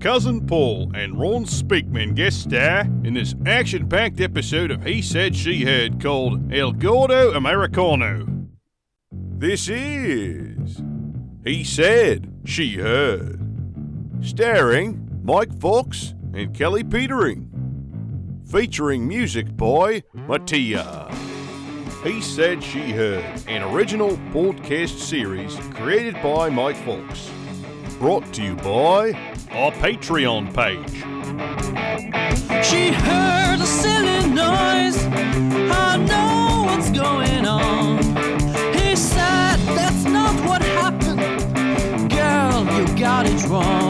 Cuzzin Paul and Ron Speakman guest star in this action packed episode of He Said She Heard called El Gordo Americano. This is He Said She Heard, starring Mike Fox and Kelly Petering, featuring music by Mattia. He Said She Heard, an original podcast series created by Mike Fox. Brought to you by our Patreon page. She heard a silly noise. I know what's going on. He said that's not what happened. Girl, you got it wrong.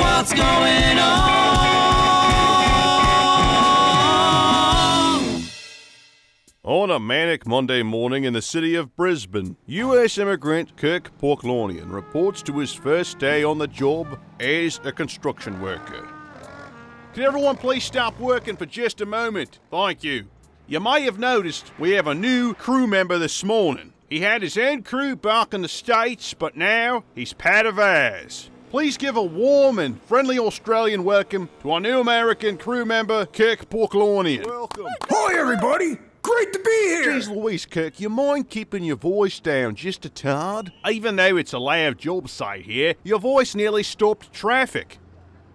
What's going on? On a manic Monday morning in the city of Brisbane, US immigrant Kirk Porklonian reports to his first day on the job as a construction worker. Can everyone please stop working for just a moment? Thank you. You may have noticed we have a new crew member this morning. He had his own crew back in the States, but now he's part of ours. Please give a warm and friendly Australian welcome to our new American crew member, Kirk Porklonian. Welcome. Hi, everybody! Great to be here! Jeez Louise, Kirk, you mind keeping your voice down just a tad? Even though it's a loud job site here, your voice nearly stopped traffic.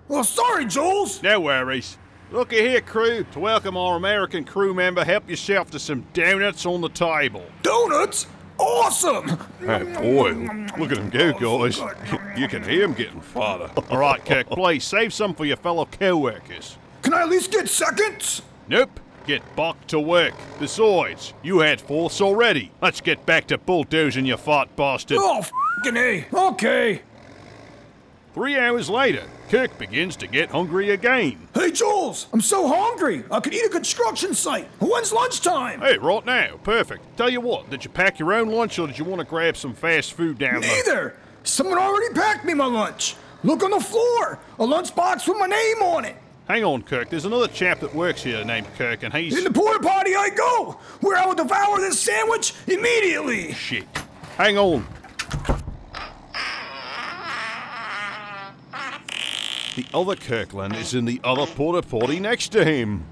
Well, sorry, Jules! No worries. Looky here, crew. To welcome our American crew member, help yourself to some donuts on the table. Donuts? Awesome! Hey, boy, look at him go, guys. You can hear him getting fatter. All right, Kirk, please save some for your fellow co-workers. Can I at least get seconds? Nope. Get back to work. Besides, you had fourths already. Let's get back to bulldozing, you fat bastard. Oh, f***ing A. Okay. Three hours later, Kirk begins to get hungry again. Hey, Jules! I'm so hungry! I could eat a construction site! When's lunchtime? Hey, right now, perfect. Tell you what, did you pack your own lunch or did you want to grab some fast food down there? Neither! Someone already packed me my lunch! Look on the floor! A lunchbox with my name on it! Hang on, Kirk. There's another chap that works here named Kirk, and he's. In the porta potty I go! Where I will devour this sandwich immediately! Shit. Hang on. The other Kirkland is in the other porta potty next to him.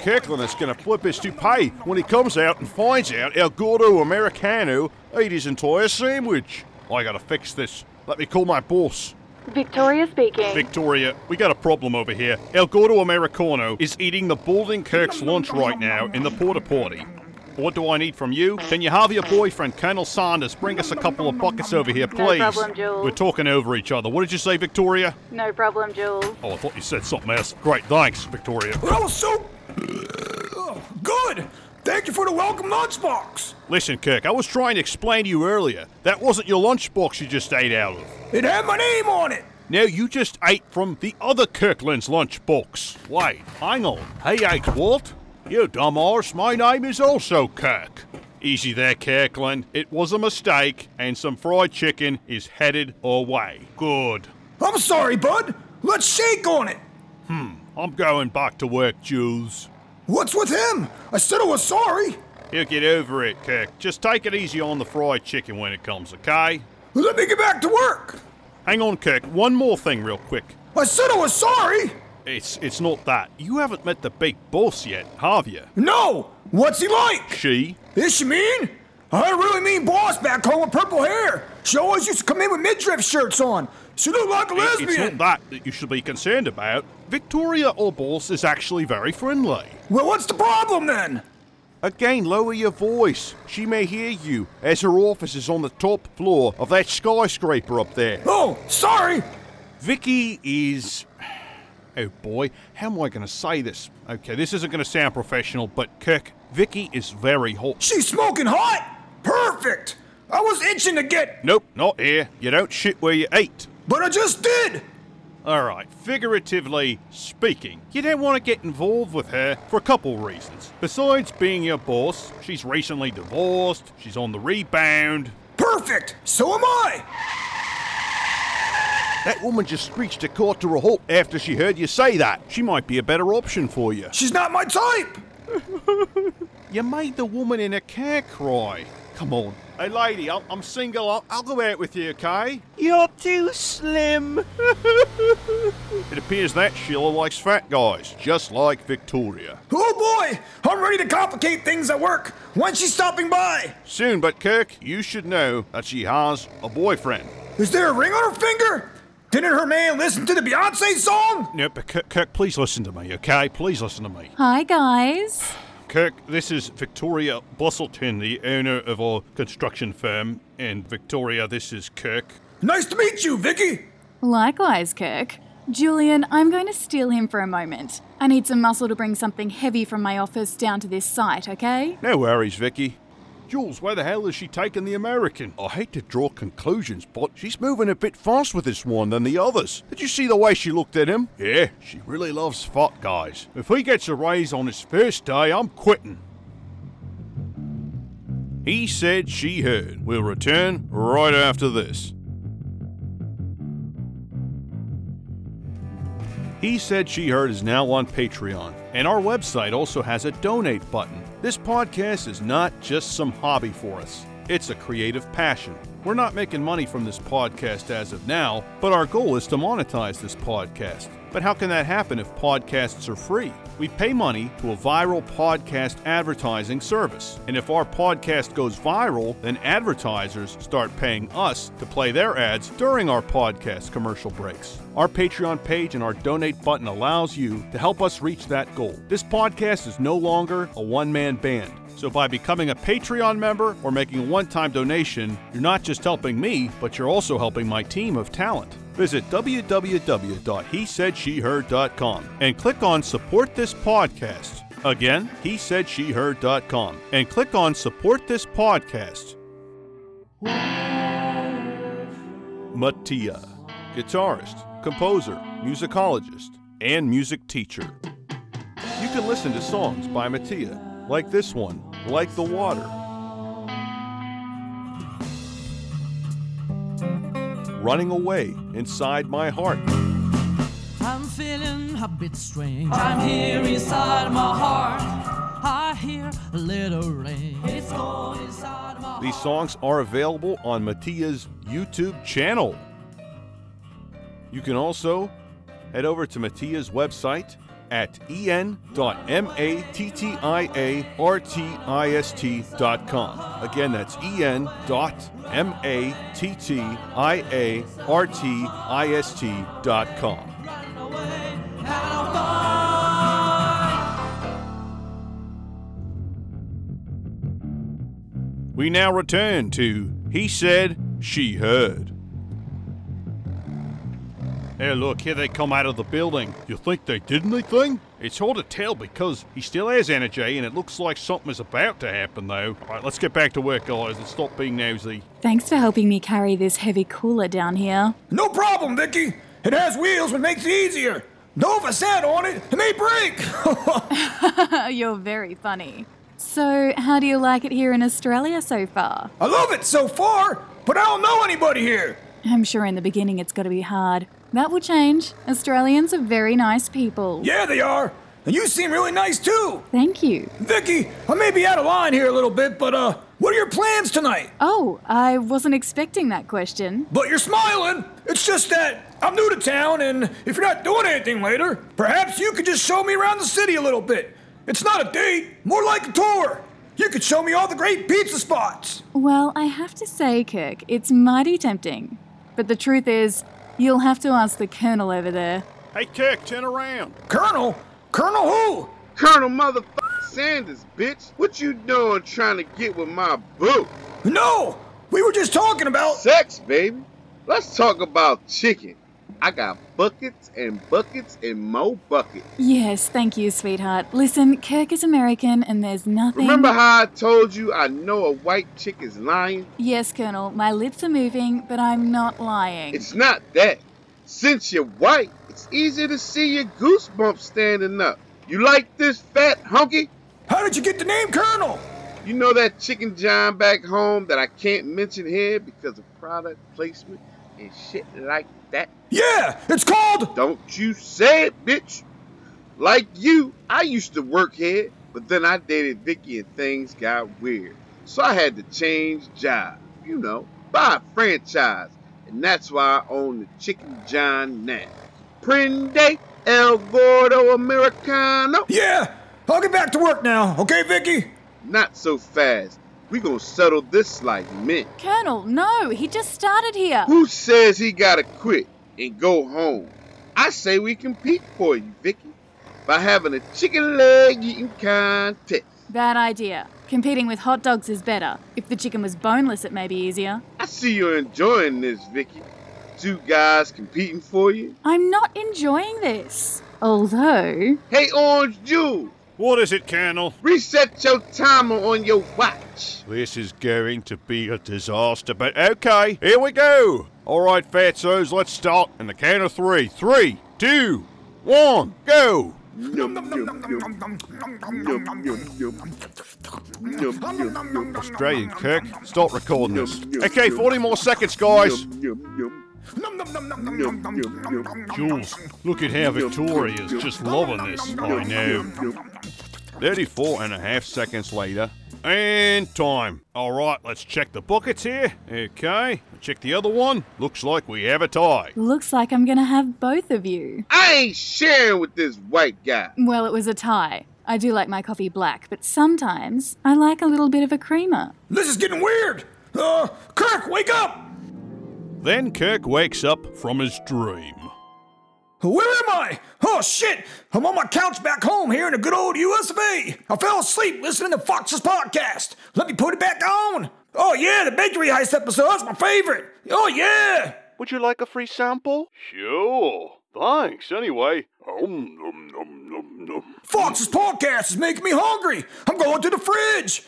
Kirkland is going to flip his toupee when he comes out and finds out El Gordo Americano ate his entire sandwich. I gotta fix this. Let me call my boss. Victoria speaking. Victoria, we got a problem over here. El Gordo Americano is eating the Balding Kirk's lunch right now in the porta potty. What do I need from you? Can you have your boyfriend, Colonel Sanders, bring us a couple of buckets over here, please? No please? problem, Jules. We're talking over each other. What did you say, Victoria? no problem, Jules. Oh, I thought you said something else. Great, thanks, Victoria. That was so. Good! Thank you for the welcome lunchbox! Listen, Kirk, I was trying to explain to you earlier. That wasn't your lunchbox you just ate out of. It had my name on it! No, you just ate from the other Kirkland's lunchbox. Wait, hang on. He ate what? You dumb arse, my name is also Kirk. Easy there, Kirkland. It was a mistake, and some fried chicken is headed away. Good. I'm sorry, bud! Let's shake on it! Hmm, I'm going back to work, Jules. What's with him? I said I was sorry! He'll get over it, Kirk. Just take it easy on the fried chicken when it comes, okay? Let me get back to work! Hang on, Kirk. One more thing, real quick. I said I was sorry! It's it's not that. You haven't met the big boss yet, have you? No! What's he like? She? Is she mean? I really mean boss back home with purple hair. She always used to come in with midriff shirts on. She looked like a It- lesbian. It's not that that you should be concerned about. Victoria or boss is actually very friendly. Well, what's the problem then? Again, lower your voice. She may hear you, as her office is on the top floor of that skyscraper up there. Oh, sorry. Vicky is. Oh boy, how am I going to say this? Okay, this isn't going to sound professional, but Kirk, Vicky is very hot. She's smoking hot. Perfect. I was itching to get, Nope, not here. You don't shit where you eat. but I just did. Alright, figuratively speaking, you don't want to get involved with her for a couple reasons. Besides being your boss, she's recently divorced, she's on the rebound. Perfect. So am I. That woman just screeched a court to a halt after she heard you say that. She might be a better option for you. She's not my type. You made the woman in a car cry. Come on. Hey, lady, I'm, I'm single. I'll, I'll go out with you, okay? You're too slim. It appears that Sheila likes fat guys, just like Victoria. Oh boy, I'm ready to complicate things at work. When's she stopping by? Soon, but Kirk, you should know that she has a boyfriend. Is there a ring on her finger? Didn't her man listen to the Beyonce song? No, but Kirk, Kirk, please listen to me, okay? Please listen to me. Hi, guys. Kirk, this is Victoria Bustleton, the owner of our construction firm. And Victoria, this is Kirk. Nice to meet you, Vicky. Likewise, Kirk. Julian, I'm going to steal him for a moment. I need some muscle to bring something heavy from my office down to this site, okay? No worries, Vicky. Jules, where the hell is she taking the American? I hate to draw conclusions, but she's moving a bit fast with this one than the others. Did you see the way she looked at him? Yeah, she really loves fat guys. If he gets a raise on his first day, I'm quitting. He said she heard. We'll return right after this. He Said She Heard is now on Patreon, and our website also has a donate button. This podcast is not just some hobby for us, it's a creative passion. We're not making money from this podcast as of now, but our goal is to monetize this podcast. But how can that happen if podcasts are free? We pay money to a viral podcast advertising service. And if our podcast goes viral, then advertisers start paying us to play their ads during our podcast commercial breaks. Our Patreon page and our donate button allows you to help us reach that goal. This podcast is no longer a one man band. So by becoming a Patreon member or making a one time donation, you're not just helping me, but you're also helping my team of talent. Visit www.hesaidSheheard.com and click on Support This Podcast. Again, hesaidSheheard.com and click on Support This Podcast. Mattia, guitarist, composer, musicologist, and music teacher. You can listen to songs by Mattia, like this one, Like the Water. Running Away Inside My Heart. I'm feeling a bit strange. I'm here inside my heart. I hear a little rain. It's going inside my These songs are available on Mattia's YouTube channel. You can also head over to Mattia's website at en.mattiaartist.com. Again, that's en.mattiaartist.com. We now return to He Said, She Heard. Hey, look, here they come out of the building. You think they did anything? It's hard to tell because he still has energy and it looks like something is about to happen, though. Alright, let's get back to work, guys, and stop being nosy. Thanks for helping me carry this heavy cooler down here. No problem, Vicky. It has wheels, which makes it easier. Though if I sat on it, it may break. You're very funny. So, how do you like it here in Australia so far? I love it so far, but I don't know anybody here. I'm sure in the beginning it's got to be hard. That will change. Australians are very nice people. Yeah, they are. And you seem really nice too. Thank you. Vicky, I may be out of line here a little bit, but uh, what are your plans tonight? Oh, I wasn't expecting that question. But you're smiling. It's just that I'm new to town, and if you're not doing anything later, perhaps you could just show me around the city a little bit. It's not a date, more like a tour. You could show me all the great pizza spots. Well, I have to say, Kirk, it's mighty tempting. But the truth is, you'll have to ask the Colonel over there. Hey, Kirk, turn around. Colonel? Colonel who? Colonel motherfucking Sanders, bitch. What you doing trying to get with my boo? No, we were just talking about. Sex, baby. Let's talk about chicken. I got buckets and buckets and more buckets. Yes, thank you, sweetheart. Listen, Kirk is American and there's nothing. Remember how I told you I know a white chick is lying? Yes, Colonel, my lips are moving, but I'm not lying. It's not that. Since you're white, it's easy to see your goosebumps standing up. You like this fat hunky? How did you get the name Colonel? You know that chicken John back home that I can't mention here because of product placement? and shit like that? Yeah, it's called. Don't you say it, bitch. Like you, I used to work here, but then I dated Vicky and things got weird. So I had to change job, you know, buy a franchise, and that's why I own the Chicken John now. Prende El Gordo Americano. Yeah, I'll get back to work now. Okay, Vicky? Not so fast. We gonna settle this like men. Colonel, no, he just started here. Who says he gotta quit and go home? I say we compete for you, Vicky, by having a chicken leg eating contest. Bad idea. Competing with hot dogs is better. If the chicken was boneless, it may be easier. I see you're enjoying this, Vicky. Two guys competing for you. I'm not enjoying this. Although, Hey, Orange Juice, what is it, Colonel? Reset your timer on your watch. This is going to be a disaster, but okay, here we go. All right, fatsoes, let's start. And the count of three. Three, two, one, go. Australian Kirk, stop recording this. Okay, 40 more seconds, guys. Jules, look at how Victoria's just loving this. I know. 34 and a half seconds later. And time. All right, let's check the buckets here. Okay, check the other one. Looks like we have a tie. looks like I'm gonna have both of you. I ain't sharing with this white guy. Well, it was a tie. I do like my coffee black, but sometimes I like a little bit of a creamer. This is getting weird. Uh, Kirk, wake up! Then Kirk wakes up from his dream. Where am I? Oh shit! I'm on my couch back home here in a good old US of A. I fell asleep listening to Fox's podcast. Let me put it back on. Oh yeah, the bakery heist episode. That's my favorite. Oh yeah. Would you like a free sample? Sure. Thanks, anyway. Um, nom, nom, nom, nom. Fox's podcast is making me hungry. I'm going to the fridge.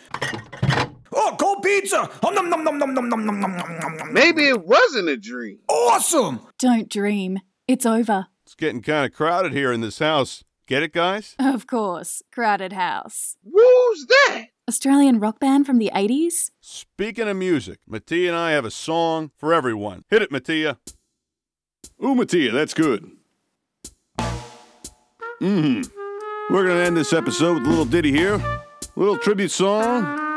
Oh, cold pizza. Oh, nom, nom, nom, nom, nom, nom, nom, nom, nom, nom. Maybe it wasn't a dream. Awesome. Don't dream. It's over. It's getting kind of crowded here in this house. Get it, guys? Of course. Crowded house. Who's that? Australian rock band from the 80s? Speaking of music, Mattia and I have a song for everyone. Hit it, Mattia. Ooh, Mattia, that's good. Mm Mmm. We're gonna end this episode with a little ditty here. A little tribute song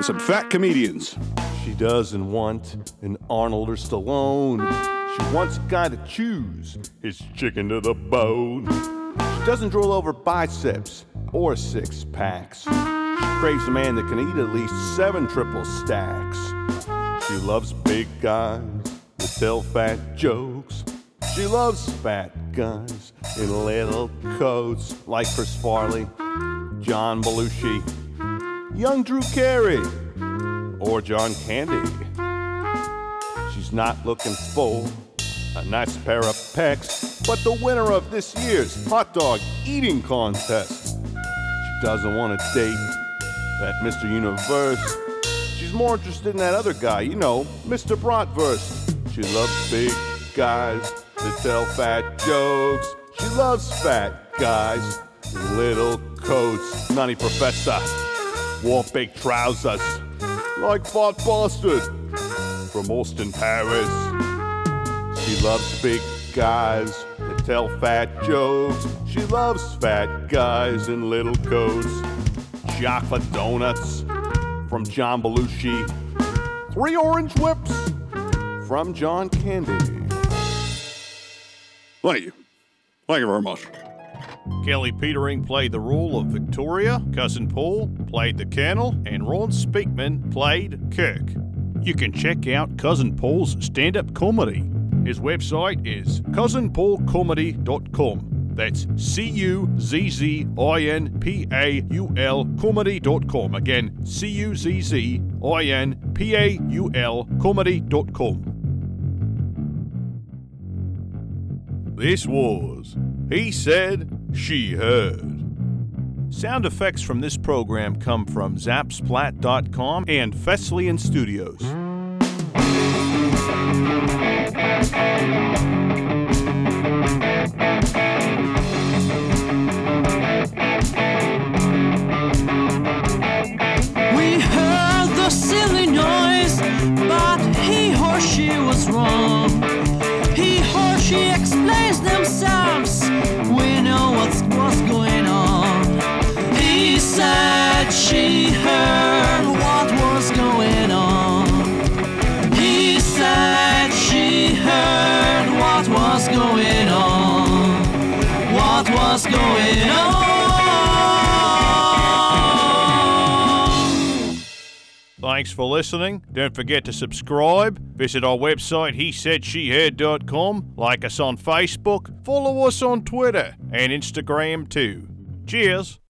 some fat comedians. She doesn't want an Arnold or Stallone. She wants a guy to choose his chicken to the bone. She doesn't drool over biceps or six packs. She craves a man that can eat at least seven triple stacks. She loves big guys that tell fat jokes. She loves fat guys in little coats like Chris Farley, John Belushi, young Drew Carey, or John Candy. She's not looking full, a nice pair of pecs, but the winner of this year's hot dog eating contest. She doesn't want to date that Mr. Universe. She's more interested in that other guy, you know, Mr. Bratwurst. She loves big guys that tell fat jokes. She loves fat guys little coats. Nutty Professor wore big trousers like Fat Bastard from Austin Powers. She loves big guys that tell fat jokes. She loves fat guys in little coats. Chocolate donuts from John Belushi. Three orange whips from John Candy. Thank you. Thank you very much. Kelly Petering played the role of Victoria, Cuzzin Paul played the Colonel, and Ron Speakman played Kirk. You can check out Cuzzin Paul's stand up comedy. His website is cuzzinpaulcomedy.com. That's C U Z Z I N P A U L comedy.com. Again, C U Z Z I N P A U L comedy.com. This was He Said, She Heard. Sound effects from this program come from Zapsplat.com and Fesliyan Studios. We heard the silly noise, but he or she was wrong. Thanks for listening. Don't forget to subscribe. Visit our website, he said she had.com. Like us on Facebook. Follow us on Twitter and Instagram too. Cheers.